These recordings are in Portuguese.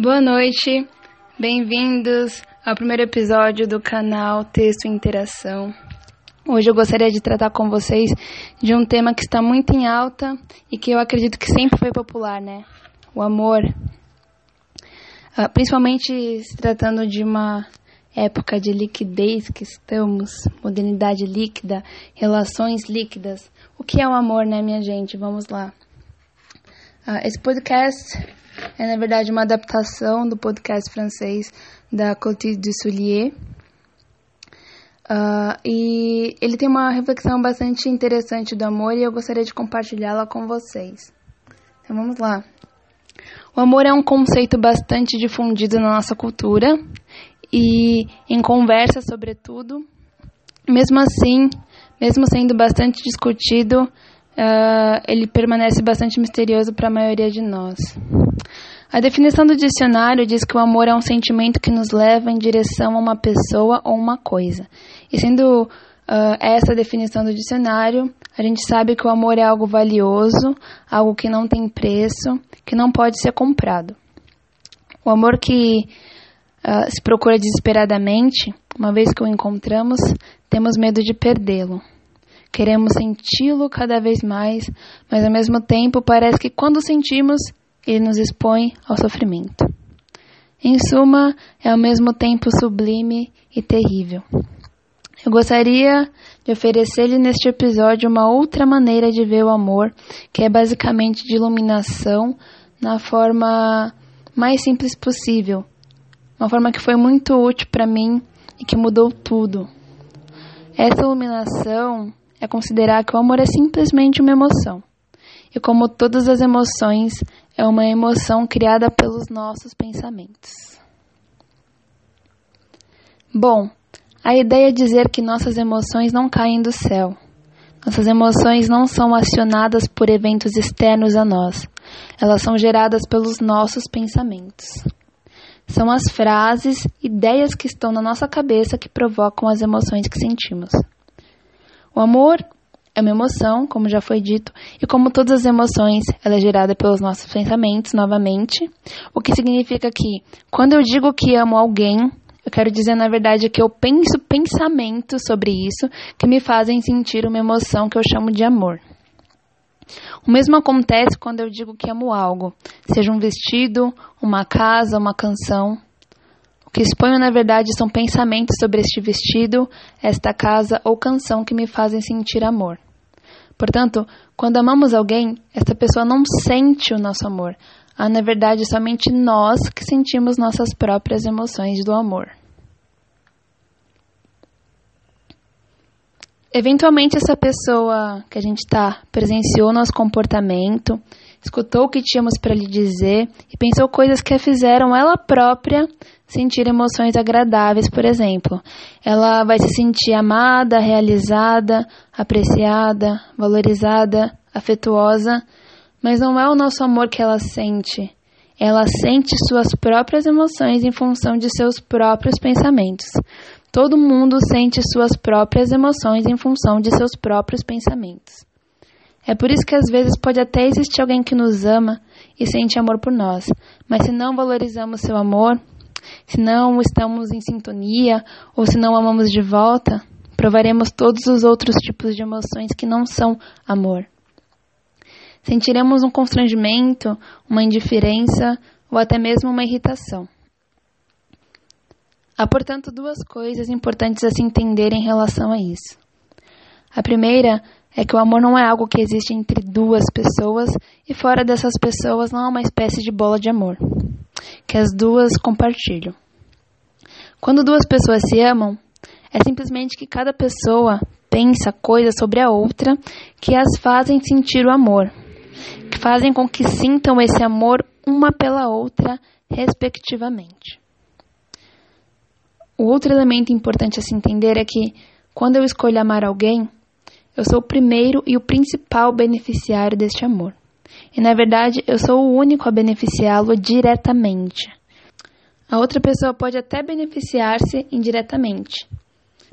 Boa noite, bem-vindos ao primeiro episódio do canal Texto Interação. Hoje eu gostaria de tratar com vocês de um tema que está muito em alta e que eu acredito que sempre foi popular, né? O amor. Ah, principalmente se tratando de uma época de liquidez que estamos, modernidade líquida, relações líquidas. O que é o amor, né, minha gente? Vamos lá. Ah, esse podcast é, na verdade, uma adaptação do podcast francês da Clotilde de Soulier. Ah, e ele tem uma reflexão bastante interessante do amor e eu gostaria de compartilhá-la com vocês. Então vamos lá. O amor é um conceito bastante difundido na nossa cultura e em conversa, sobretudo. Mesmo assim, mesmo sendo bastante discutido, ah, ele permanece bastante misterioso para a maioria de nós. A definição do dicionário diz que o amor é um sentimento que nos leva em direção a uma pessoa ou uma coisa. E sendo ah, essa a definição do dicionário, a gente sabe que o amor é algo valioso, algo que não tem preço, que não pode ser comprado. O amor que ah, se procura desesperadamente, uma vez que o encontramos, temos medo de perdê-lo. Queremos senti-lo cada vez mais, mas ao mesmo tempo parece que quando sentimos, ele nos expõe ao sofrimento. Em suma, é ao mesmo tempo sublime e terrível. Eu gostaria de oferecer-lhe neste episódio uma outra maneira de ver o amor, que é basicamente de iluminação na forma mais simples possível. Uma forma que foi muito útil para mim e que mudou tudo. Essa iluminação é considerar que o amor é simplesmente uma emoção. E como todas as emoções, é uma emoção criada pelos nossos pensamentos. Bom, a ideia é dizer que nossas emoções não caem do céu. Nossas emoções não são acionadas por eventos externos a nós. Elas são geradas pelos nossos pensamentos. São as frases, ideias que estão na nossa cabeça que provocam as emoções que sentimos. O amor é uma emoção, como já foi dito, e como todas as emoções, ela é gerada pelos nossos pensamentos, novamente, o que significa que, quando eu digo que amo alguém, eu quero dizer, na verdade, que eu penso pensamentos sobre isso que me fazem sentir uma emoção que eu chamo de amor. O mesmo acontece quando eu digo que amo algo, seja um vestido, uma casa, uma canção. O que exponho, na verdade, são pensamentos sobre este vestido, esta casa ou canção que me fazem sentir amor. Portanto, quando amamos alguém, esta pessoa não sente o nosso amor. Há, na verdade, somente nós que sentimos nossas próprias emoções do amor. Eventualmente, essa pessoa que a gente está presenciou nosso comportamento, escutou o que tínhamos para lhe dizer e pensou coisas que a fizeram ela própria sentir emoções agradáveis, por exemplo. Ela vai se sentir amada, realizada, apreciada, valorizada, afetuosa, mas não é o nosso amor que ela sente. Ela sente suas próprias emoções em função de seus próprios pensamentos. Todo mundo sente suas próprias emoções em função de seus próprios pensamentos. É por isso que às vezes pode até existir alguém que nos ama e sente amor por nós, mas se não valorizamos seu amor, se não estamos em sintonia ou se não amamos de volta, provaremos todos os outros tipos de emoções que não são amor. Sentiremos um constrangimento, uma indiferença ou até mesmo uma irritação. Há, portanto, duas coisas importantes a se entender em relação a isso. A primeira é que o amor não é algo que existe entre duas pessoas e fora dessas pessoas não há uma espécie de bola de amor, que as duas compartilham. Quando duas pessoas se amam, é simplesmente que cada pessoa pensa coisas sobre a outra que as fazem sentir o amor, fazem com que sintam esse amor uma pela outra, respectivamente. O outro elemento importante a se entender é que, quando eu escolho amar alguém, eu sou o primeiro e o principal beneficiário deste amor. e na verdade eu sou o único a beneficiá-lo diretamente. A outra pessoa pode até beneficiar-se indiretamente,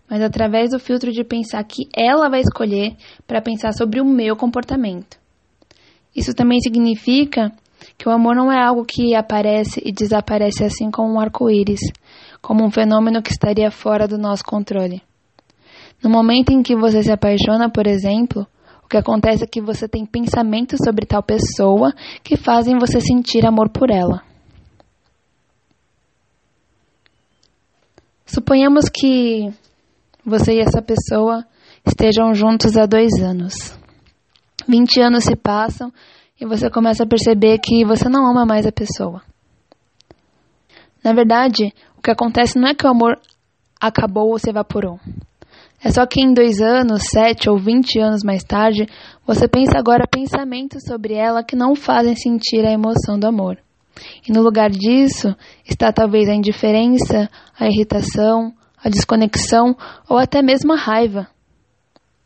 mas através do filtro de pensar que ela vai escolher para pensar sobre o meu comportamento. Isso também significa que o amor não é algo que aparece e desaparece assim como um arco-íris, como um fenômeno que estaria fora do nosso controle. No momento em que você se apaixona, por exemplo, o que acontece é que você tem pensamentos sobre tal pessoa que fazem você sentir amor por ela. Suponhamos que você e essa pessoa estejam juntos há dois anos. 20 anos se passam e você começa a perceber que você não ama mais a pessoa. Na verdade, o que acontece não é que o amor acabou ou se evaporou. É só que em dois anos, sete ou vinte anos mais tarde, você pensa agora pensamentos sobre ela que não fazem sentir a emoção do amor. E no lugar disso está talvez a indiferença, a irritação, a desconexão ou até mesmo a raiva.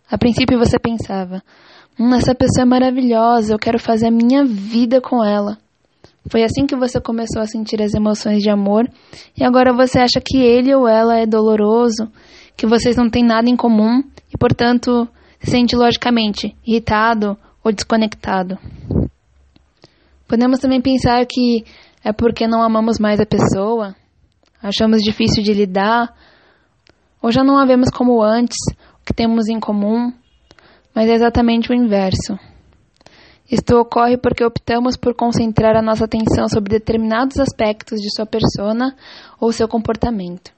A princípio você pensava: hum, essa pessoa é maravilhosa, eu quero fazer a minha vida com ela. Foi assim que você começou a sentir as emoções de amor e agora você acha que ele ou ela é doloroso, que vocês não têm nada em comum e, portanto, se sente logicamente irritado ou desconectado. Podemos também pensar que é porque não amamos mais a pessoa, achamos difícil de lidar, ou já não a vemos como antes, o que temos em comum, mas é exatamente o inverso. Isto ocorre porque optamos por concentrar a nossa atenção sobre determinados aspectos de sua persona ou seu comportamento.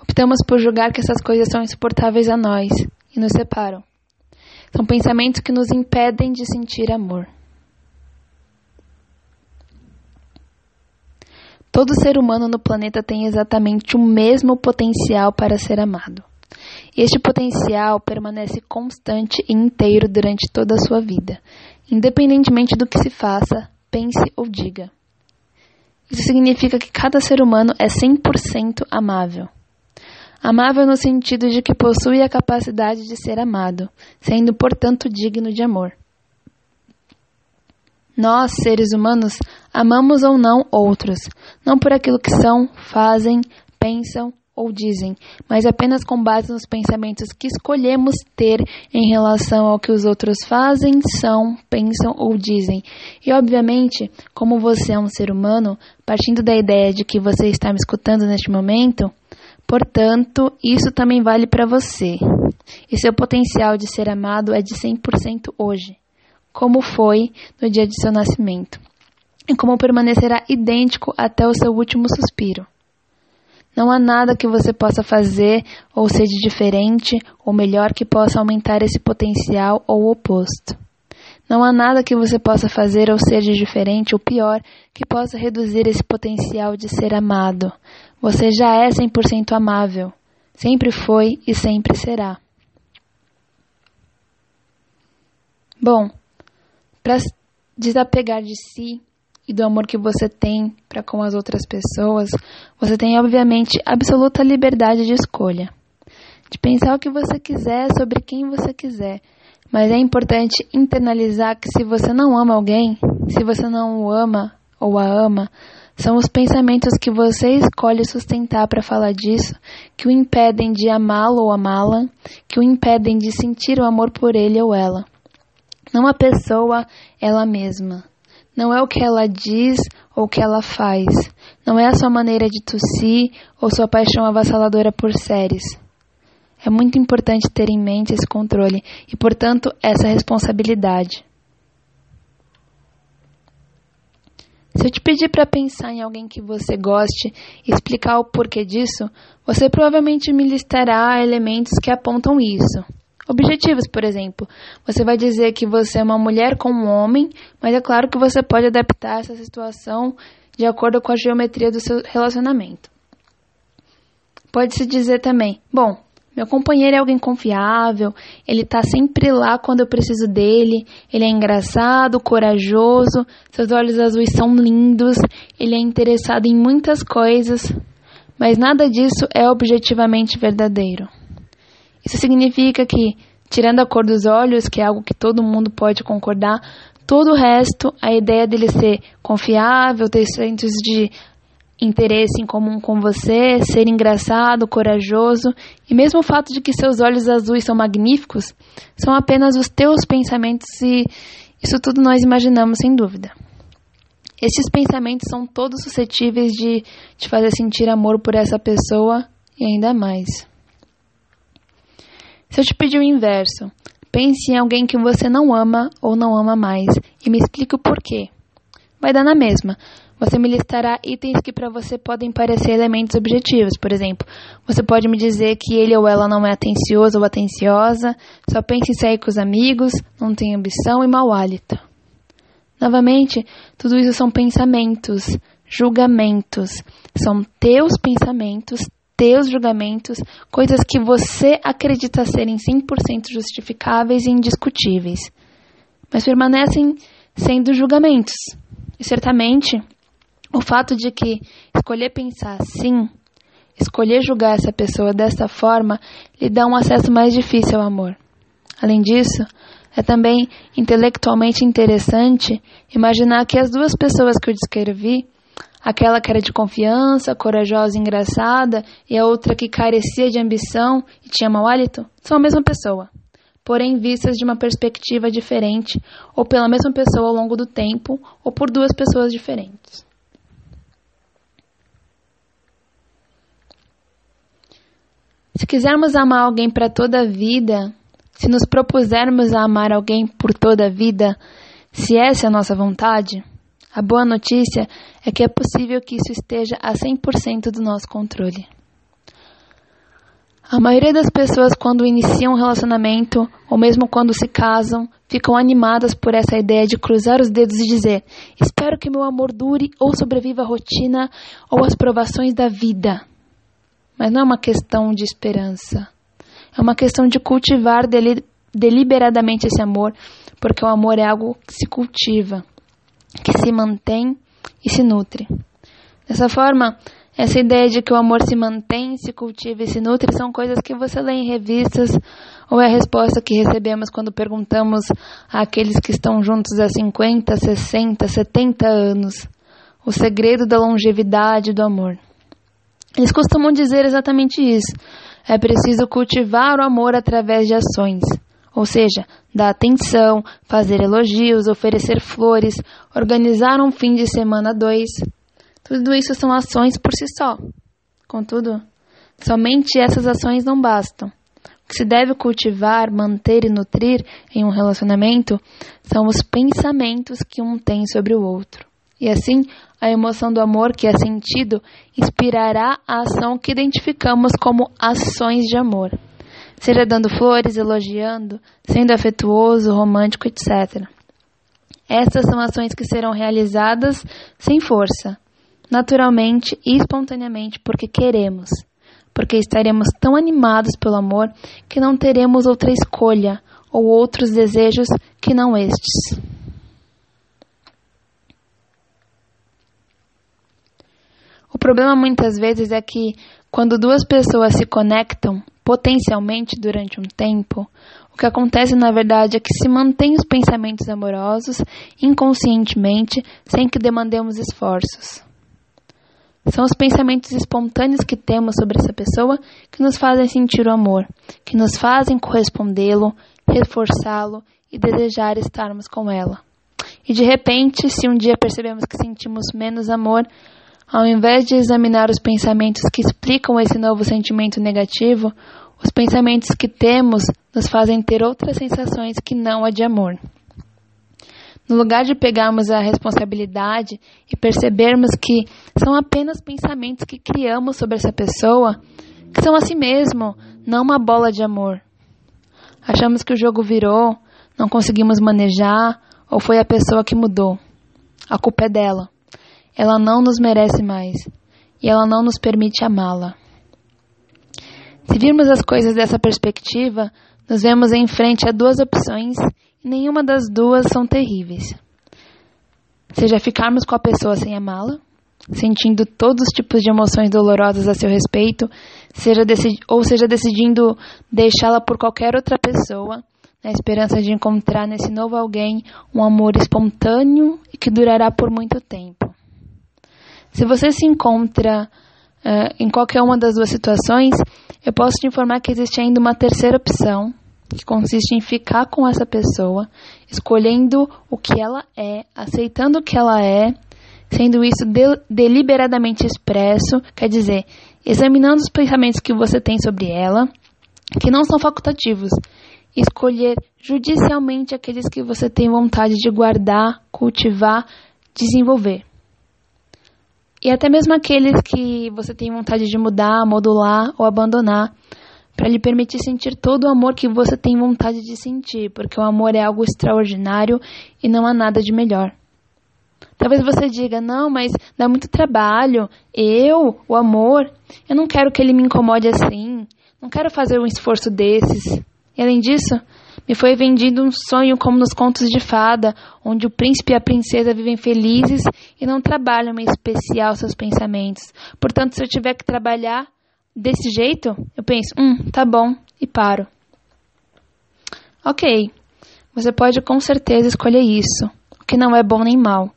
Optamos por julgar que essas coisas são insuportáveis a nós e nos separam. São pensamentos que nos impedem de sentir amor. Todo ser humano no planeta tem exatamente o mesmo potencial para ser amado. Este potencial permanece constante e inteiro durante toda a sua vida, independentemente do que se faça, pense ou diga. Isso significa que cada ser humano é 100% amável. Amável no sentido de que possui a capacidade de ser amado, sendo, portanto, digno de amor. Nós, seres humanos, amamos ou não outros, não por aquilo que são, fazem, pensam ou dizem, mas apenas com base nos pensamentos que escolhemos ter em relação ao que os outros fazem, são, pensam ou dizem. E, obviamente, como você é um ser humano, partindo da ideia de que você está me escutando neste momento, portanto, isso também vale para você. E seu potencial de ser amado é de 100% hoje como foi no dia de seu nascimento, e como permanecerá idêntico até o seu último suspiro. Não há nada que você possa fazer ou ser de diferente ou melhor que possa aumentar esse potencial ou o oposto. Não há nada que você possa fazer ou ser de diferente ou pior que possa reduzir esse potencial de ser amado. Você já é 100% amável. Sempre foi e sempre será. Bom, para desapegar de si e do amor que você tem para com as outras pessoas, você tem obviamente absoluta liberdade de escolha, de pensar o que você quiser sobre quem você quiser. Mas é importante internalizar que se você não ama alguém, se você não o ama ou a ama, são os pensamentos que você escolhe sustentar para falar disso que o impedem de amá-lo ou amá-la, que o impedem de sentir o amor por ele ou ela. Não a pessoa ela mesma. Não é o que ela diz ou o que ela faz. Não é a sua maneira de tossir ou sua paixão avassaladora por séries. É muito importante ter em mente esse controle e, portanto, essa responsabilidade. Se eu te pedir para pensar em alguém que você goste e explicar o porquê disso, você provavelmente me listará elementos que apontam isso. Objetivos, por exemplo. Você vai dizer que você é uma mulher com um homem, mas é claro que você pode adaptar essa situação de acordo com a geometria do seu relacionamento. Pode-se dizer também: bom, meu companheiro é alguém confiável, ele está sempre lá quando eu preciso dele, ele é engraçado, corajoso, seus olhos azuis são lindos, ele é interessado em muitas coisas, mas nada disso é objetivamente verdadeiro. Isso significa que, tirando a cor dos olhos, que é algo que todo mundo pode concordar, todo o resto, a ideia dele ser confiável, ter centros de interesse em comum com você, ser engraçado, corajoso, e mesmo o fato de que seus olhos azuis são magníficos, são apenas os teus pensamentos e isso tudo nós imaginamos sem dúvida. Esses pensamentos são todos suscetíveis de te fazer sentir amor por essa pessoa e ainda mais. Se eu te pedir o inverso, pense em alguém que você não ama ou não ama mais e me explique o porquê. Vai dar na mesma. Você me listará itens que para você podem parecer elementos objetivos. Por exemplo, você pode me dizer que ele ou ela não é atencioso ou atenciosa, só pensa em sair com os amigos, não tem ambição e mau hálito. Novamente, tudo isso são pensamentos, julgamentos. São teus pensamentos, teus julgamentos, coisas que você acredita serem 100% justificáveis e indiscutíveis, mas permanecem sendo julgamentos. E certamente o fato de que escolher pensar assim, escolher julgar essa pessoa dessa forma, lhe dá um acesso mais difícil ao amor. Além disso, é também intelectualmente interessante imaginar que as duas pessoas que eu descrevi, aquela que era de confiança, corajosa e engraçada, e a outra que carecia de ambição e tinha mau hálito, são a mesma pessoa, porém vistas de uma perspectiva diferente, ou pela mesma pessoa ao longo do tempo, ou por duas pessoas diferentes. Se quisermos amar alguém para toda a vida, se nos propusermos a amar alguém por toda a vida, se essa é a nossa vontade, a boa notícia é que é possível que isso esteja a 100% do nosso controle. A maioria das pessoas, quando iniciam um relacionamento, ou mesmo quando se casam, ficam animadas por essa ideia de cruzar os dedos e dizer: Espero que meu amor dure ou sobreviva à rotina ou às provações da vida. Mas não é uma questão de esperança. É uma questão de cultivar deli deliberadamente esse amor, porque o amor é algo que se cultiva, que se mantém e se nutre. Dessa forma, essa ideia de que o amor se mantém, se cultiva e se nutre são coisas que você lê em revistas ou é a resposta que recebemos quando perguntamos àqueles que estão juntos há 50, 60, 70 anos o segredo da longevidade do amor. Eles costumam dizer exatamente isso. É preciso cultivar o amor através de ações, ou seja, dar atenção, fazer elogios, oferecer flores, organizar um fim de semana dois. Tudo isso são ações por si só. Contudo, somente essas ações não bastam. O que se deve cultivar, manter e nutrir em um relacionamento são os pensamentos que um tem sobre o outro. E assim, a emoção do amor que é sentido inspirará a ação que identificamos como ações de amor, seja dando flores, elogiando, sendo afetuoso, romântico, etc. Estas são ações que serão realizadas sem força, naturalmente e espontaneamente, porque queremos, porque estaremos tão animados pelo amor que não teremos outra escolha ou outros desejos que não estes. O problema muitas vezes é que quando duas pessoas se conectam potencialmente durante um tempo, o que acontece na verdade é que se mantém os pensamentos amorosos inconscientemente sem que demandemos esforços. São os pensamentos espontâneos que temos sobre essa pessoa que nos fazem sentir o amor, que nos fazem correspondê-lo, reforçá-lo e desejar estarmos com ela. E de repente, se um dia percebemos que sentimos menos amor, ao invés de examinar os pensamentos que explicam esse novo sentimento negativo, os pensamentos que temos nos fazem ter outras sensações que não a de amor. No lugar de pegarmos a responsabilidade e percebermos que são apenas pensamentos que criamos sobre essa pessoa, que são assim mesmo, não uma bola de amor. Achamos que o jogo virou, não conseguimos manejar ou foi a pessoa que mudou. A culpa é dela. Ela não nos merece mais e ela não nos permite amá-la. Se virmos as coisas dessa perspectiva, nos vemos em frente a duas opções e nenhuma das duas são terríveis. Seja ficarmos com a pessoa sem amá-la, sentindo todos os tipos de emoções dolorosas a seu respeito, seja ou seja decidindo deixá-la por qualquer outra pessoa, na esperança de encontrar nesse novo alguém um amor espontâneo e que durará por muito tempo. Se você se encontra uh, em qualquer uma das duas situações, eu posso te informar que existe ainda uma terceira opção, que consiste em ficar com essa pessoa, escolhendo o que ela é, aceitando o que ela é, sendo isso de deliberadamente expresso, quer dizer, examinando os pensamentos que você tem sobre ela, que não são facultativos, escolher judicialmente aqueles que você tem vontade de guardar, cultivar, desenvolver. E até mesmo aqueles que você tem vontade de mudar, modular ou abandonar, para lhe permitir sentir todo o amor que você tem vontade de sentir, porque o amor é algo extraordinário e não há nada de melhor. Talvez você diga: não, mas dá muito trabalho. Eu, o amor, eu não quero que ele me incomode assim. Não quero fazer um esforço desses. E além disso, me foi vendido um sonho como nos contos de fada, onde o príncipe e a princesa vivem felizes e não trabalham em especial seus pensamentos. Portanto, se eu tiver que trabalhar desse jeito, eu penso, hum, tá bom, e paro. Ok, você pode com certeza escolher isso, o que não é bom nem mal.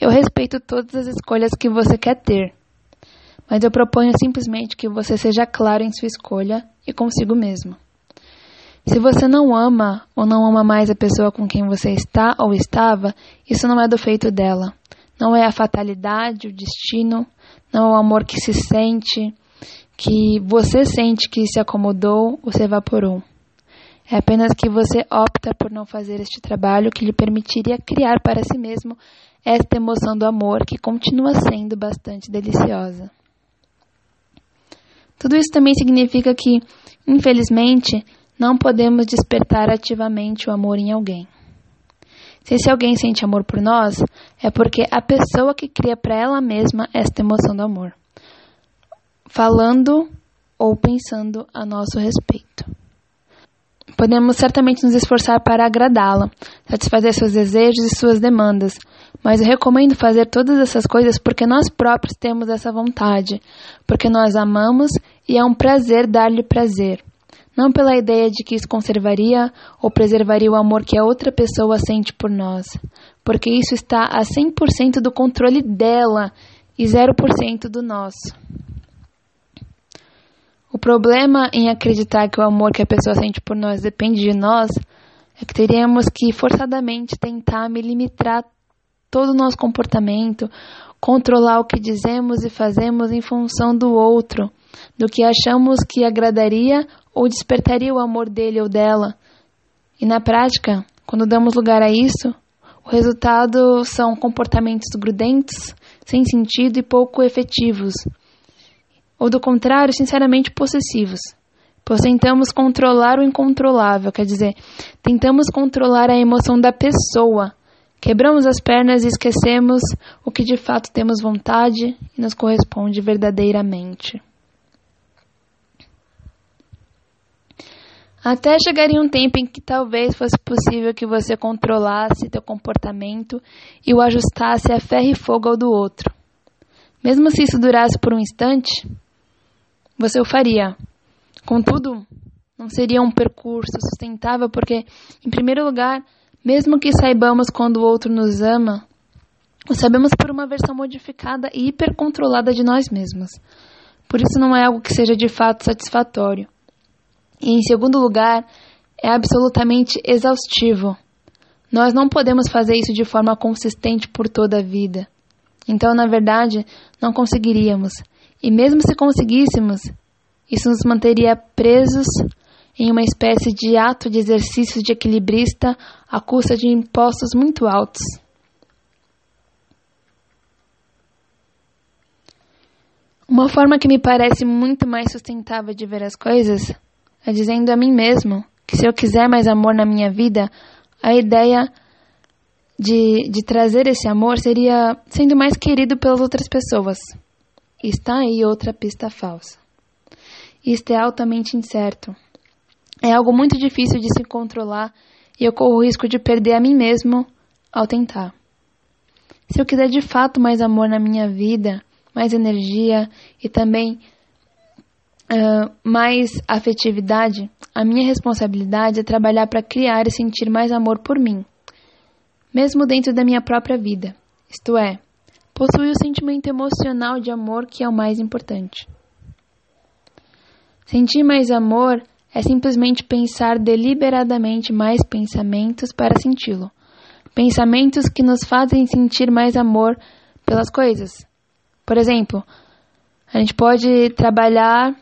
Eu respeito todas as escolhas que você quer ter, mas eu proponho simplesmente que você seja claro em sua escolha e consigo mesmo. Se você não ama ou não ama mais a pessoa com quem você está ou estava, isso não é do feito dela. Não é a fatalidade, o destino, não é o amor que se sente, que você sente que se acomodou ou se evaporou. É apenas que você opta por não fazer este trabalho que lhe permitiria criar para si mesmo esta emoção do amor que continua sendo bastante deliciosa. Tudo isso também significa que, infelizmente, não podemos despertar ativamente o amor em alguém. Se esse alguém sente amor por nós, é porque a pessoa que cria para ela mesma esta emoção do amor, falando ou pensando a nosso respeito. Podemos certamente nos esforçar para agradá-la, satisfazer seus desejos e suas demandas, mas eu recomendo fazer todas essas coisas porque nós próprios temos essa vontade, porque nós amamos e é um prazer dar-lhe prazer não pela ideia de que isso conservaria ou preservaria o amor que a outra pessoa sente por nós, porque isso está a 100% do controle dela e 0% do nosso. O problema em acreditar que o amor que a pessoa sente por nós depende de nós é que teríamos que forçadamente tentar me limitar todo o nosso comportamento, controlar o que dizemos e fazemos em função do outro, do que achamos que agradaria ou despertaria o amor dele ou dela. E na prática, quando damos lugar a isso, o resultado são comportamentos grudentos, sem sentido e pouco efetivos. Ou do contrário, sinceramente possessivos. Pois tentamos controlar o incontrolável, quer dizer, tentamos controlar a emoção da pessoa. Quebramos as pernas e esquecemos o que de fato temos vontade e nos corresponde verdadeiramente. Até chegaria um tempo em que talvez fosse possível que você controlasse teu comportamento e o ajustasse a ferro e fogo ao do outro. Mesmo se isso durasse por um instante, você o faria. Contudo, não seria um percurso sustentável porque, em primeiro lugar, mesmo que saibamos quando o outro nos ama, o sabemos por uma versão modificada e hipercontrolada de nós mesmos. Por isso não é algo que seja de fato satisfatório. E, em segundo lugar, é absolutamente exaustivo. Nós não podemos fazer isso de forma consistente por toda a vida. Então, na verdade, não conseguiríamos. E mesmo se conseguíssemos, isso nos manteria presos em uma espécie de ato de exercício de equilibrista à custa de impostos muito altos. Uma forma que me parece muito mais sustentável de ver as coisas é dizendo a mim mesmo que se eu quiser mais amor na minha vida, a ideia de, de trazer esse amor seria sendo mais querido pelas outras pessoas. Está aí outra pista falsa. Isto é altamente incerto. É algo muito difícil de se controlar e eu corro o risco de perder a mim mesmo ao tentar. Se eu quiser de fato mais amor na minha vida, mais energia e também uh, mais afetividade, a minha responsabilidade é trabalhar para criar e sentir mais amor por mim, mesmo dentro da minha própria vida. Isto é, possuir o sentimento emocional de amor que é o mais importante. Sentir mais amor é simplesmente pensar deliberadamente mais pensamentos para senti-lo. Pensamentos que nos fazem sentir mais amor pelas coisas. Por exemplo, a gente pode trabalhar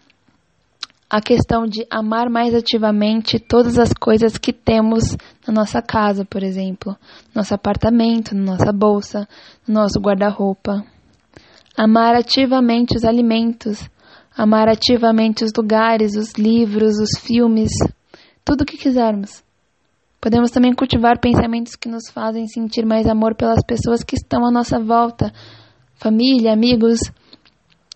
a questão de amar mais ativamente todas as coisas que temos na nossa casa, por exemplo, nosso apartamento, nossa bolsa, no nosso guarda-roupa. Amar ativamente os alimentos, amar ativamente os lugares, os livros, os filmes, tudo o que quisermos. Podemos também cultivar pensamentos que nos fazem sentir mais amor pelas pessoas que estão à nossa volta, família, amigos,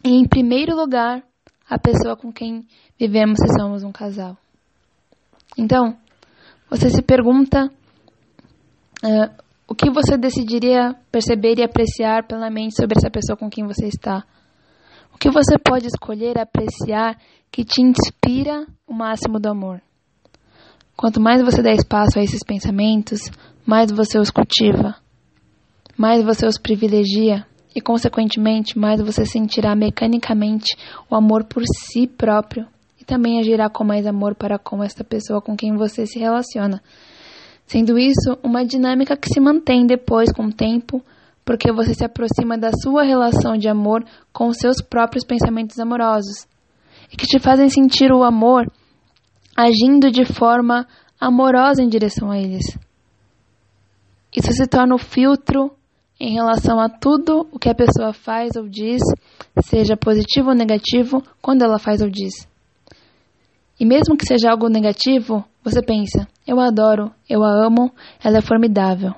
e em primeiro lugar, a pessoa com quem vivemos se somos um casal. Então, você se pergunta uh, o que você decidiria perceber e apreciar plenamente sobre essa pessoa com quem você está. O que você pode escolher apreciar que te inspira o máximo do amor. Quanto mais você dá espaço a esses pensamentos, mais você os cultiva, mais você os privilegia e, consequentemente, mais você sentirá mecanicamente o amor por si próprio e também agirá com mais amor para com esta pessoa com quem você se relaciona. Sendo isso uma dinâmica que se mantém depois com o tempo, porque você se aproxima da sua relação de amor com os seus próprios pensamentos amorosos e que te fazem sentir o amor agindo de forma amorosa em direção a eles. Isso se torna o filtro em relação a tudo o que a pessoa faz ou diz, seja positivo ou negativo, quando ela faz ou diz. E mesmo que seja algo negativo, você pensa: eu adoro, eu a amo, ela é formidável.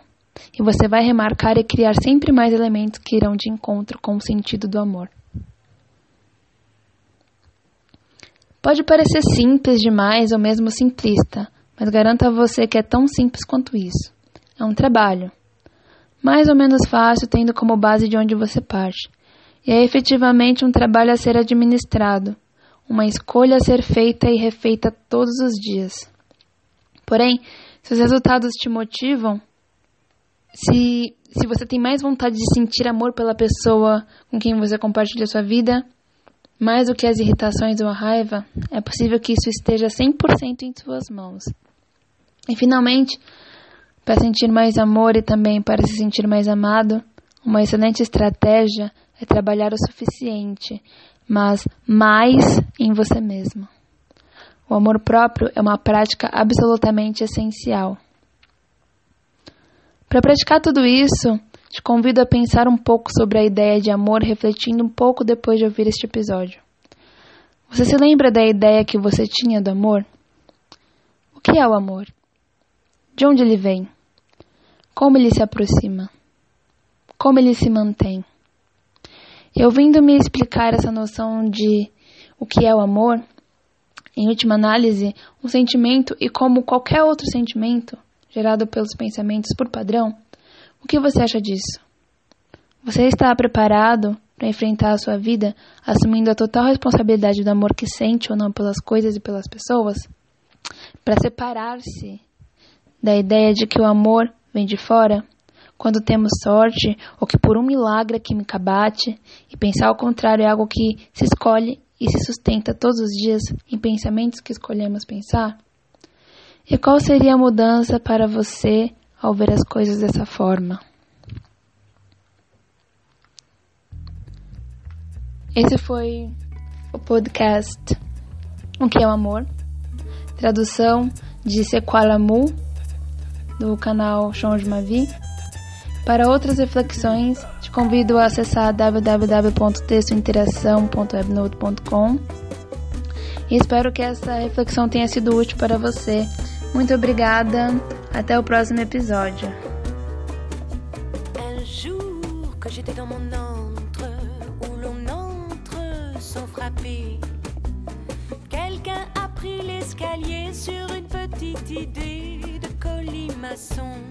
E você vai remarcar e criar sempre mais elementos que irão de encontro com o sentido do amor. Pode parecer simples demais ou mesmo simplista, mas garanto a você que é tão simples quanto isso. É um trabalho mais ou menos fácil, tendo como base de onde você parte. E é efetivamente um trabalho a ser administrado, uma escolha a ser feita e refeita todos os dias. Porém, se os resultados te motivam, se, se você tem mais vontade de sentir amor pela pessoa com quem você compartilha sua vida, mais do que as irritações ou a raiva, é possível que isso esteja 100% em suas mãos. E finalmente, para sentir mais amor e também para se sentir mais amado, uma excelente estratégia é trabalhar o suficiente, mas mais em você mesmo. O amor próprio é uma prática absolutamente essencial. Para praticar tudo isso, te convido a pensar um pouco sobre a ideia de amor, refletindo um pouco depois de ouvir este episódio. Você se lembra da ideia que você tinha do amor? O que é o amor? De onde ele vem? Como ele se aproxima? Como ele se mantém? E ouvindo me explicar essa noção de o que é o amor, em última análise, um sentimento e como qualquer outro sentimento gerado pelos pensamentos por padrão, o que você acha disso? Você está preparado para enfrentar a sua vida assumindo a total responsabilidade do amor que sente ou não pelas coisas e pelas pessoas? Para separar-se da ideia de que o amor vem de fora? Quando temos sorte ou que por um milagre a química bate, e pensar ao contrário é algo que se escolhe e se sustenta todos os dias em pensamentos que escolhemos pensar? E qual seria a mudança para você ao ver as coisas dessa forma? Esse foi o podcast O que é o amor? Tradução de Sequalamu do canal Chão de Mavi. Para outras reflexões, te convido a acessar www.textointeração.webnote.com e espero que essa reflexão tenha sido útil para você. Muito obrigada, até o próximo episódio. Quelqu'un a pris l'escalier sur une petite idée. maçon.